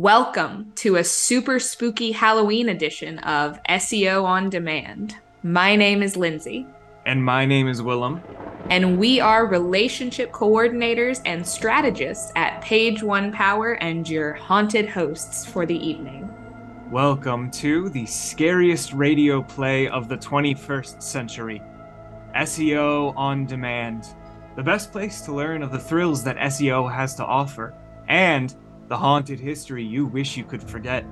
Welcome to a super spooky Halloween edition of SEO on Demand. My name is Lynnzee. And my name is Willem. And we are relationship coordinators and strategists at Page One Power and your haunted hosts for the evening. Welcome to the scariest radio play of the 21st century SEO on Demand. The best place to learn of the thrills that SEO has to offer and the haunted history you wish you could forget.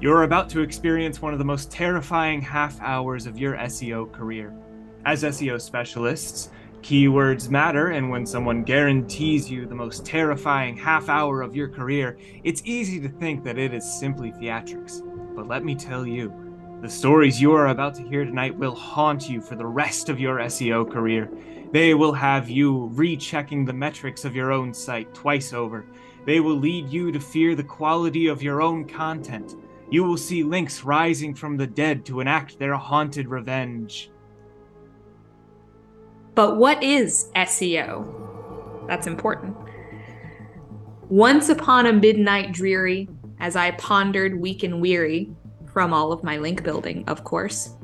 You're about to experience one of the most terrifying half hours of your SEO career. As SEO specialists, keywords matter, and when someone guarantees you the most terrifying half hour of your career, it's easy to think that it is simply theatrics. But let me tell you, the stories you are about to hear tonight will haunt you for the rest of your SEO career. They will have you rechecking the metrics of your own site twice over they will lead you to fear the quality of your own content. You will see links rising from the dead to enact their haunted revenge. But what is SEO? That's important. Once upon a midnight dreary, as I pondered weak and weary, from all of my link building, of course.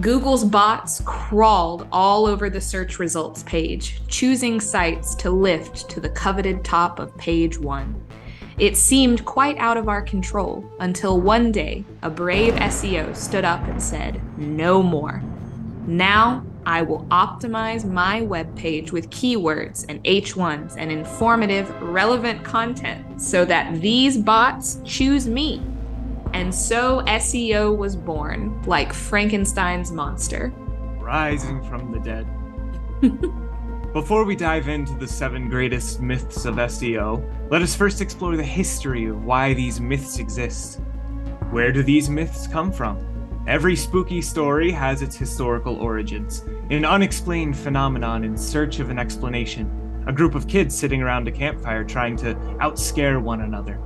Google's bots crawled all over the search results page, choosing sites to lift to the coveted top of page one. It seemed quite out of our control until one day a brave SEO stood up and said, No more. Now I will optimize my web page with keywords and H1s and informative, relevant content so that these bots choose me and so SEO was born, like Frankenstein's monster. Rising from the dead. Before we dive into the seven greatest myths of SEO, let us first explore the history of why these myths exist. Where do these myths come from? Every spooky story has its historical origins, an unexplained phenomenon in search of an explanation, a group of kids sitting around a campfire trying to outscare one another.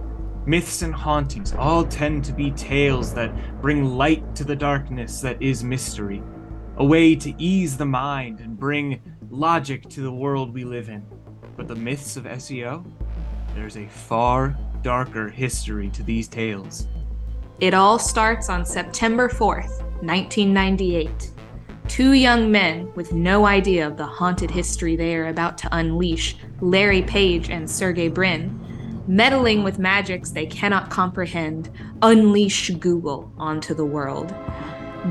Myths and hauntings all tend to be tales that bring light to the darkness that is mystery, a way to ease the mind and bring logic to the world we live in. But the myths of SEO? There's a far darker history to these tales. It all starts on September 4th, 1998. Two young men with no idea of the haunted history they are about to unleash, Larry Page and Sergey Brin, meddling with magics they cannot comprehend, unleash Google onto the world.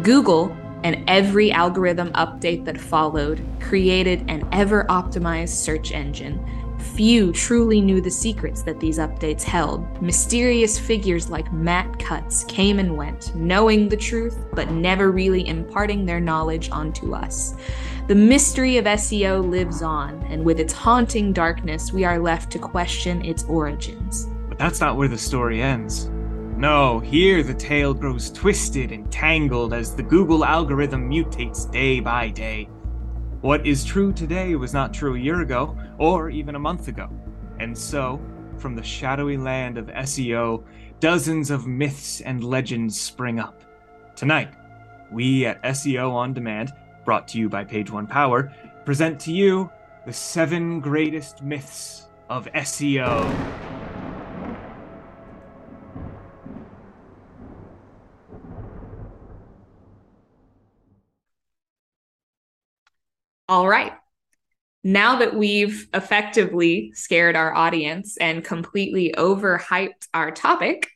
Google and every algorithm update that followed created an ever optimized search engine. Few truly knew the secrets that these updates held. Mysterious figures like Matt Cutts came and went, knowing the truth, but never really imparting their knowledge onto us. The mystery of SEO lives on, and with its haunting darkness, we are left to question its origins. But that's not where the story ends. No, here the tale grows twisted and tangled as the Google algorithm mutates day by day. What is true today was not true a year ago, or even a month ago. And so, from the shadowy land of SEO, dozens of myths and legends spring up. Tonight, we at SEO On Demand brought to you by Page One Power, present to you the seven greatest myths of SEO. All right. Now that we've effectively scared our audience and completely overhyped our topic,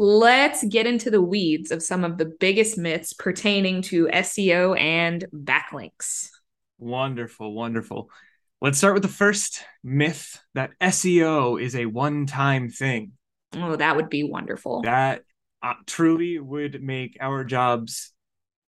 let's get into the weeds of some of the biggest myths pertaining to SEO and backlinks. Wonderful, wonderful. Let's start with the first myth that SEO is a one time thing. Oh, that would be wonderful. That uh, truly would make our jobs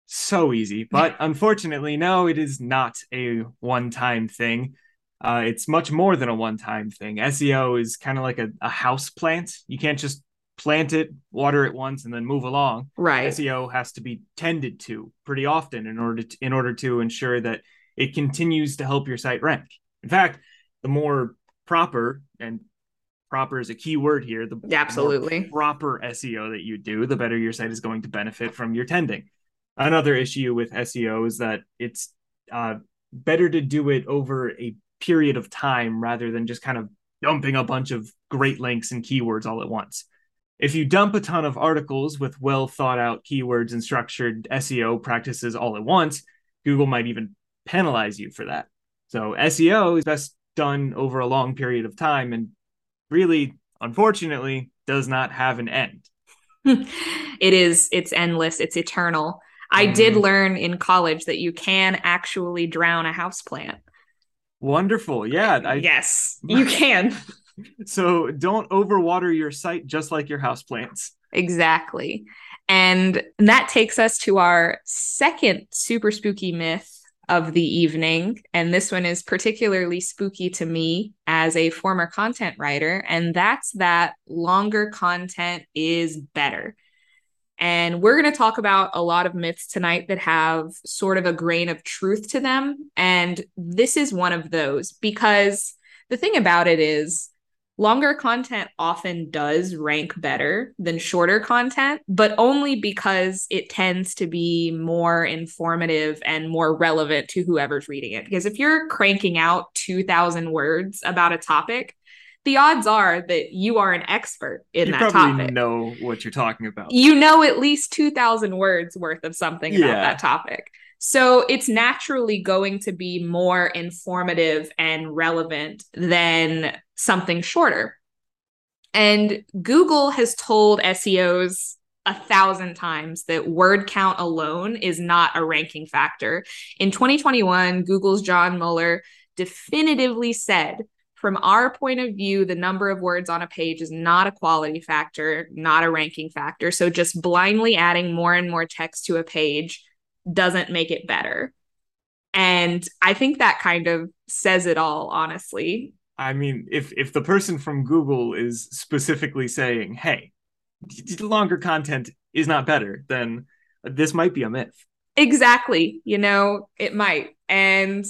so easy. But unfortunately, no, it is not a one time thing. Uh, it's much more than a one time thing. SEO is kind of like a, a house plant. You can't just plant it, water it once, and then move along. Right. SEO has to be tended to pretty often in order to, in order to ensure that it continues to help your site rank. In fact, the more proper and proper is a key word here. The absolutely proper SEO that you do, the better your site is going to benefit from your tending. Another issue with SEO is that it's uh, better to do it over a period of time rather than just kind of dumping a bunch of great links and keywords all at once. If you dump a ton of articles with well thought out keywords and structured SEO practices all at once, Google might even penalize you for that. So SEO is best done over a long period of time and really, unfortunately, does not have an end. it is, it's endless, it's eternal. I mm. did learn in college that you can actually drown a houseplant. Wonderful. Yeah. I, yes, you can. So don't overwater your site just like your houseplants. Exactly. And that takes us to our second super spooky myth of the evening. And this one is particularly spooky to me as a former content writer. And that's that longer content is better. And we're going to talk about a lot of myths tonight that have sort of a grain of truth to them. And this is one of those because the thing about it is, longer content often does rank better than shorter content, but only because it tends to be more informative and more relevant to whoever's reading it. Because if you're cranking out 2,000 words about a topic, the odds are that you are an expert in you that probably topic. know what you're talking about. You know at least 2,000 words worth of something about that topic. So it's naturally going to be more informative and relevant than something shorter. And Google has told SEOs a thousand times that word count alone is not a ranking factor. In 2021, Google's John Mueller definitively said from our point of view, the number of words on a page is not a quality factor, not a ranking factor. So just blindly adding more and more text to a page doesn't make it better. And I think that kind of says it all, honestly. I mean, if if the person from Google is specifically saying, "Hey, longer content is not better," then this might be a myth. Exactly. You know, it might. And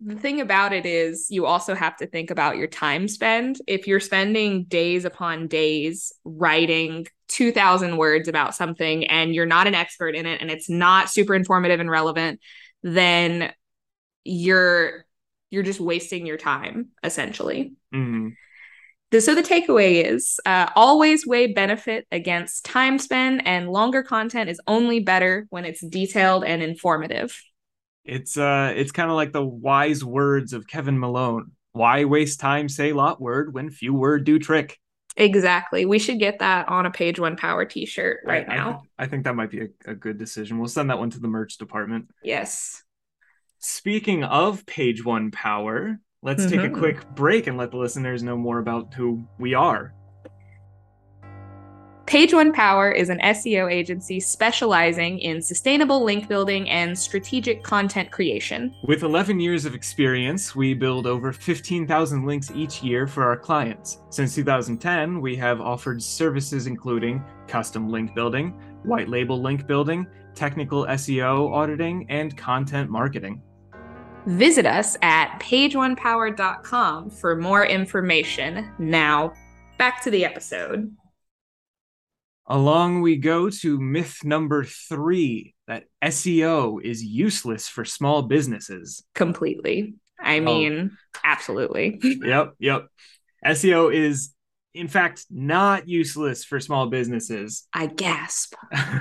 the thing about it is you also have to think about your time spend if you're spending days upon days writing 2000 words about something and you're not an expert in it and it's not super informative and relevant then you're you're just wasting your time essentially mm-hmm. so the takeaway is uh, always weigh benefit against time spent, and longer content is only better when it's detailed and informative it's uh it's kind of like the wise words of Kevin Malone. Why waste time say lot word when few word do trick? Exactly. We should get that on a page one power t-shirt right I, now. I, I, think that might be a, a good decision. We'll send that one to the merch department. Yes. Speaking of page one power, let's mm-hmm. take a mm-hmm. quick break and let the listeners know more about who we are. Page One Power is an SEO agency specializing in sustainable link building and strategic content creation. With 11 years of experience, we build over 15,000 links each year for our clients. Since 2010, we have offered services including custom link building, white label link building, technical SEO auditing, and content marketing. Visit us at pageonepower.com for more information. Now, back to the episode. Along we go to myth number three that SEO is useless for small businesses. Completely. I oh. mean, oh. absolutely. yep, yep. SEO is, in fact, not useless for small businesses. I gasp.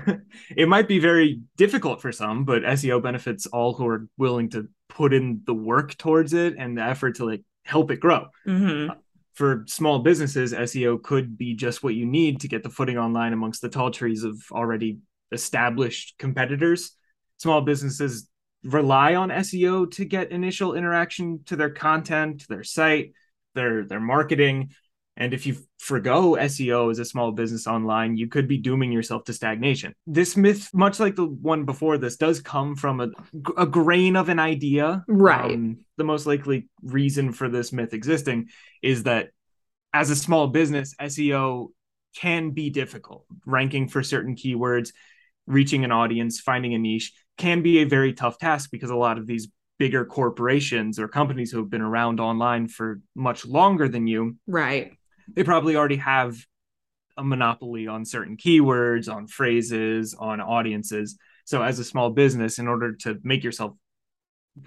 it might be very difficult for some, but SEO benefits all who are willing to put in the work towards it and the effort to like help it grow. Mm-hmm for small businesses, SEO could be just what you need to get the footing online amongst the tall trees of already established competitors. Small businesses rely on SEO to get initial interaction to their content, their site, their their marketing. And if you forgo SEO as a small business online, you could be dooming yourself to stagnation. This myth, much like the one before this, does come from a, a grain of an idea. Right. Um, the most likely reason for this myth existing is that as a small business, SEO can be difficult. Ranking for certain keywords, reaching an audience, finding a niche can be a very tough task because a lot of these bigger corporations or companies who have been around online for much longer than you. Right they probably already have a monopoly on certain keywords, on phrases, on audiences. So, as a small business, in order to make yourself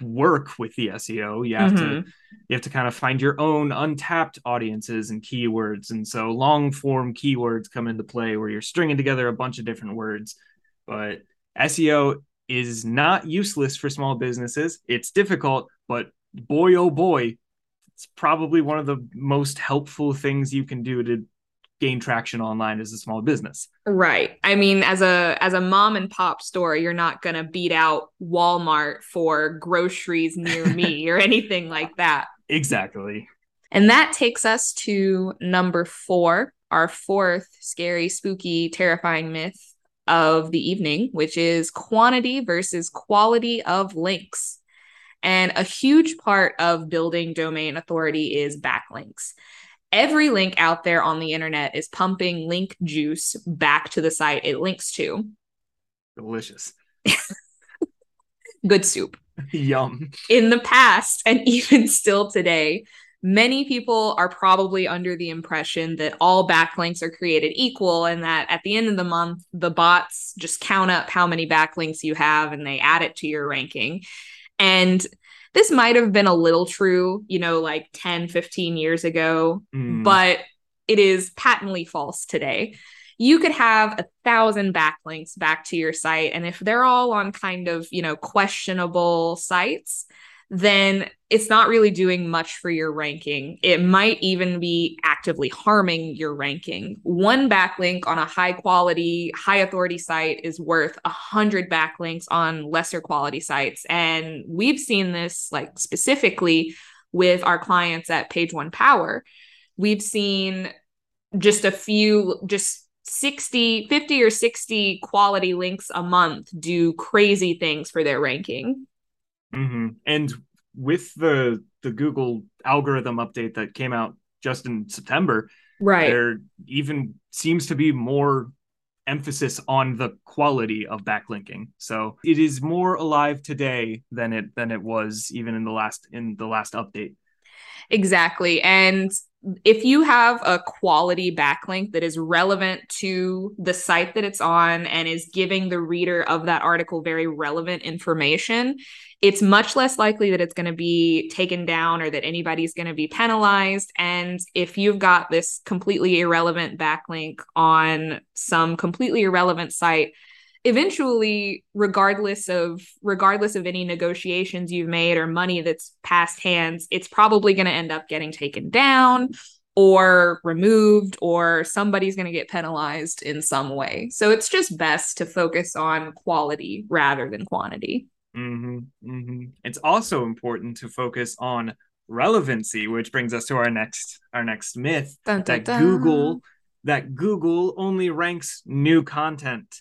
work with the SEO. You have mm-hmm. to you have to kind of find your own untapped audiences and keywords. And so long form keywords come into play where you're stringing together a bunch of different words. But SEO is not useless for small businesses. It's difficult, but boy oh boy, it's probably one of the most helpful things you can do to gain traction online as a small business. Right. I mean, as a as a mom and pop store, you're not going to beat out Walmart for groceries near me or anything like that. Exactly. And that takes us to number 4, our fourth scary, spooky, terrifying myth of the evening, which is quantity versus quality of links. And a huge part of building domain authority is backlinks every link out there on the internet is pumping link juice back to the site it links to. Delicious. Good soup. Yum. In the past, and even still today, many people are probably under the impression that all backlinks are created equal and that at the end of the month, the bots just count up how many backlinks you have and they add it to your ranking. And this might have been a little true, you know, like 10, 15 years ago, mm. but it is patently false today. You could have a thousand backlinks back to your site. And if they're all on kind of, you know, questionable sites, then it's not really doing much for your ranking. It might even be actively harming your ranking. One backlink on a high quality, high authority site is worth a hundred backlinks on lesser quality sites. And we've seen this like specifically with our clients at Page One Power. We've seen just a few, just 60, 50 or 60 quality links a month do crazy things for their ranking. Mm-hmm. And with the the Google algorithm update that came out just in September, right, there even seems to be more emphasis on the quality of backlinking. So it is more alive today than it than it was even in the last in the last update. Exactly. And if you have a quality backlink that is relevant to the site that it's on and is giving the reader of that article very relevant information, it's much less likely that it's going to be taken down or that anybody's going to be penalized. And if you've got this completely irrelevant backlink on some completely irrelevant site, eventually regardless of regardless of any negotiations you've made or money that's passed hands it's probably going to end up getting taken down or removed or somebody's going to get penalized in some way so it's just best to focus on quality rather than quantity mm-hmm, mm-hmm. it's also important to focus on relevancy which brings us to our next our next myth dun, dun, that dun. google that google only ranks new content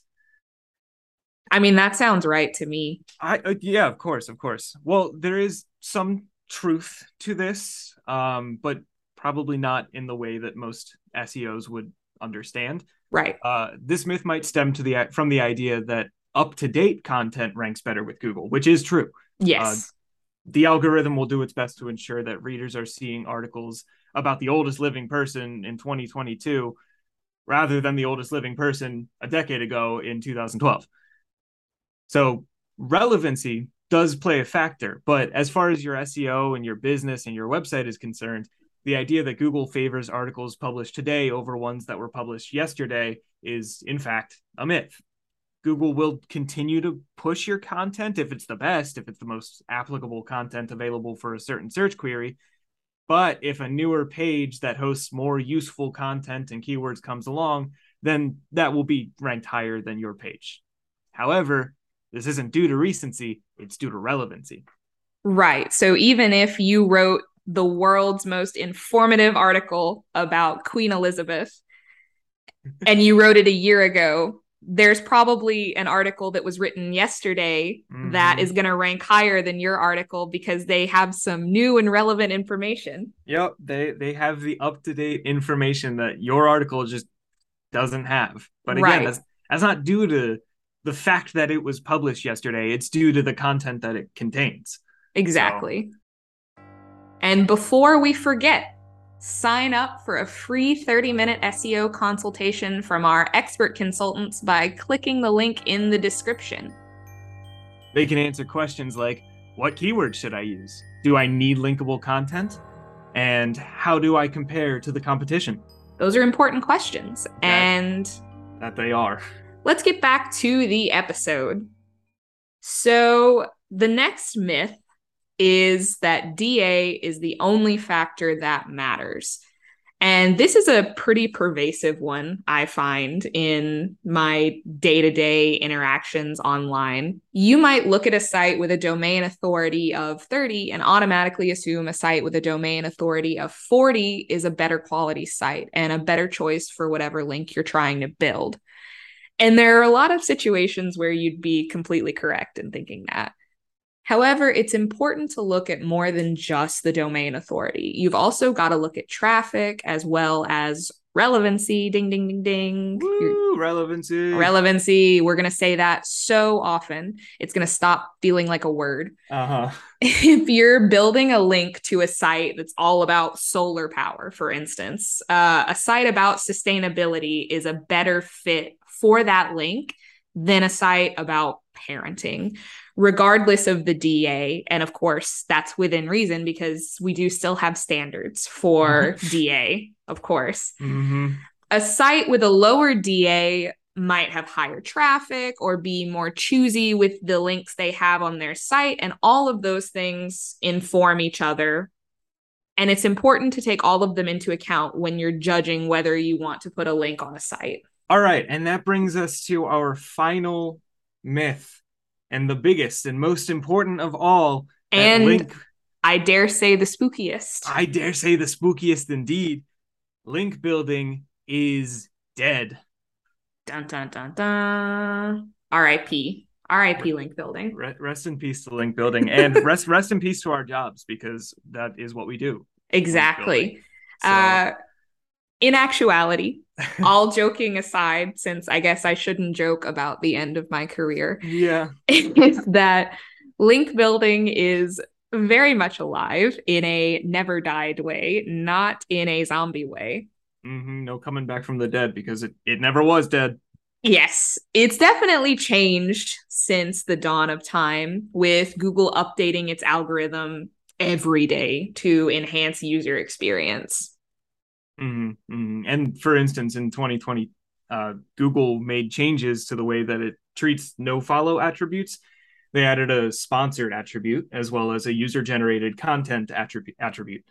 I mean, that sounds right to me. I uh, yeah, of course, of course. Well, there is some truth to this, um, but probably not in the way that most SEOs would understand. Right. Uh, this myth might stem to the from the idea that up to date content ranks better with Google, which is true. Yes. Uh, the algorithm will do its best to ensure that readers are seeing articles about the oldest living person in 2022 rather than the oldest living person a decade ago in 2012. So relevancy does play a factor, but as far as your SEO and your business and your website is concerned, the idea that Google favors articles published today over ones that were published yesterday is, in fact, a myth. Google will continue to push your content if it's the best, if it's the most applicable content available for a certain search query. But if a newer page that hosts more useful content and keywords comes along, then that will be ranked higher than your page. However, this isn't due to recency, it's due to relevancy. Right. So even if you wrote the world's most informative article about Queen Elizabeth and you wrote it a year ago, there's probably an article that was written yesterday mm-hmm. that is going to rank higher than your article because they have some new and relevant information. Yep, they they have the up-to-date information that your article just doesn't have. But again, right. that's that's not due to the fact that it was published yesterday, it's due to the content that it contains. Exactly. So. And before we forget, sign up for a free 30 minute SEO consultation from our expert consultants by clicking the link in the description. They can answer questions like What keywords should I use? Do I need linkable content? And how do I compare to the competition? Those are important questions. That, and that they are. Let's get back to the episode. So, the next myth is that DA is the only factor that matters. And this is a pretty pervasive one, I find, in my day to day interactions online. You might look at a site with a domain authority of 30 and automatically assume a site with a domain authority of 40 is a better quality site and a better choice for whatever link you're trying to build. And there are a lot of situations where you'd be completely correct in thinking that. However, it's important to look at more than just the domain authority. You've also got to look at traffic as well as relevancy. Ding, ding, ding, ding. Woo, relevancy. Relevancy. We're going to say that so often, it's going to stop feeling like a word. Uh huh. If you're building a link to a site that's all about solar power, for instance, uh, a site about sustainability is a better fit for that link than a site about parenting regardless of the DA. And of course, that's within reason because we do still have standards for mm-hmm. DA, of course. Mm-hmm. A site with a lower DA might have higher traffic or be more choosy with the links they have on their site. And all of those things inform each other. And it's important to take all of them into account when you're judging whether you want to put a link on a site. All right. And that brings us to our final myth and the biggest and most important of all. And link, I dare say the spookiest. I dare say the spookiest indeed. Link building is dead. Dun dun dun dun. R.I.P. R.I.P. Link building. Rest in peace to link building, and rest rest in peace to our jobs because that is what we do. Exactly. So. Uh, in actuality, all joking aside, since I guess I shouldn't joke about the end of my career, yeah, is that link building is very much alive in a never died way, not in a zombie way. Mm-hmm. No coming back from the dead because it, it never was dead. Yes, it's definitely changed since the dawn of time, with Google updating its algorithm every day to enhance user experience. Mm-hmm, mm-hmm. And for instance, in 2020, uh, Google made changes to the way that it treats no follow attributes. They added a sponsored attribute as well as a user generated content attribute. attribute.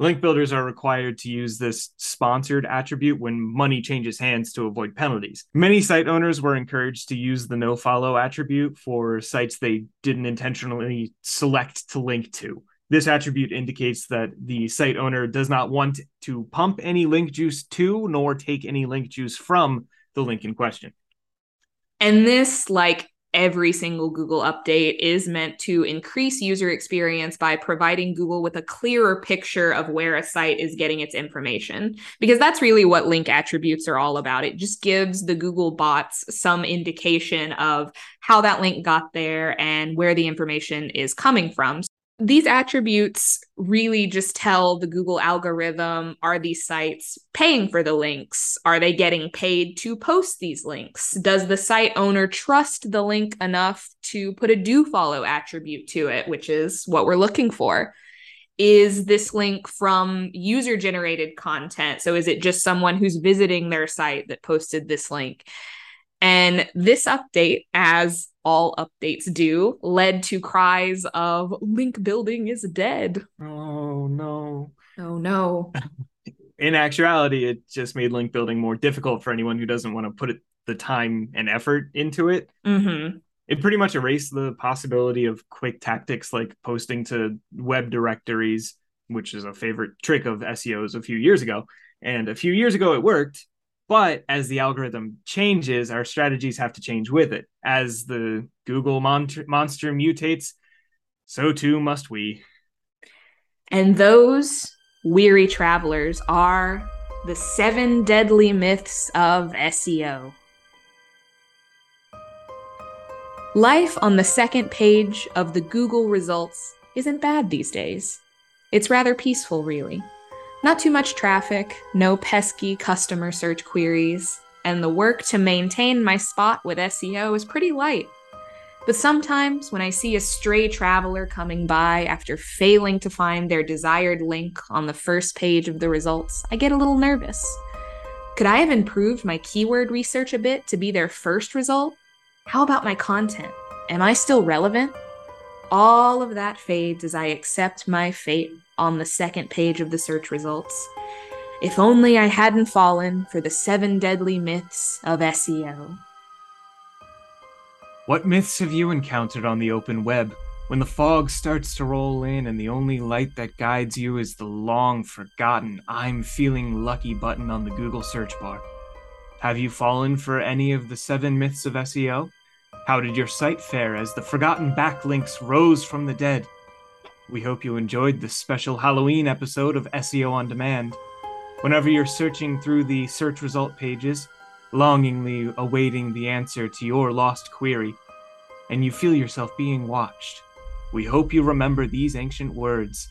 Link builders are required to use this sponsored attribute when money changes hands to avoid penalties. Many site owners were encouraged to use the no follow attribute for sites they didn't intentionally select to link to. This attribute indicates that the site owner does not want to pump any link juice to nor take any link juice from the link in question. And this, like every single Google update, is meant to increase user experience by providing Google with a clearer picture of where a site is getting its information. Because that's really what link attributes are all about. It just gives the Google bots some indication of how that link got there and where the information is coming from these attributes really just tell the Google algorithm are these sites paying for the links? Are they getting paid to post these links? Does the site owner trust the link enough to put a do follow attribute to it, which is what we're looking for? Is this link from user generated content? So is it just someone who's visiting their site that posted this link? And this update, as all updates do, led to cries of link building is dead. Oh no. Oh no. In actuality, it just made link building more difficult for anyone who doesn't want to put it, the time and effort into it. Mm-hmm. It pretty much erased the possibility of quick tactics like posting to web directories, which is a favorite trick of SEOs a few years ago. And a few years ago, it worked but as the algorithm changes, our strategies have to change with it. As the Google mon- monster mutates, so too must we. And those weary travelers are the seven deadly myths of SEO. Life on the second page of the Google results isn't bad these days. It's rather peaceful, really. Not too much traffic, no pesky customer search queries, and the work to maintain my spot with SEO is pretty light. But sometimes when I see a stray traveler coming by after failing to find their desired link on the first page of the results, I get a little nervous. Could I have improved my keyword research a bit to be their first result? How about my content? Am I still relevant? All of that fades as I accept my fate on the second page of the search results. If only I hadn't fallen for the seven deadly myths of SEO. What myths have you encountered on the open web when the fog starts to roll in and the only light that guides you is the long forgotten I'm feeling lucky button on the Google search bar? Have you fallen for any of the seven myths of SEO? How did your site fare as the forgotten backlinks rose from the dead? We hope you enjoyed this special Halloween episode of SEO on Demand. Whenever you're searching through the search result pages, longingly awaiting the answer to your lost query, and you feel yourself being watched. We hope you remember these ancient words.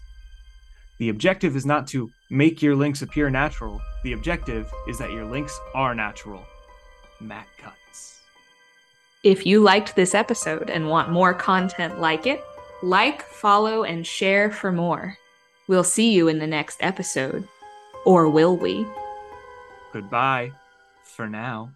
The objective is not to make your links appear natural, the objective is that your links are natural. Matt Cutts. If you liked this episode and want more content like it, like, follow, and share for more. We'll see you in the next episode. Or will we? Goodbye for now.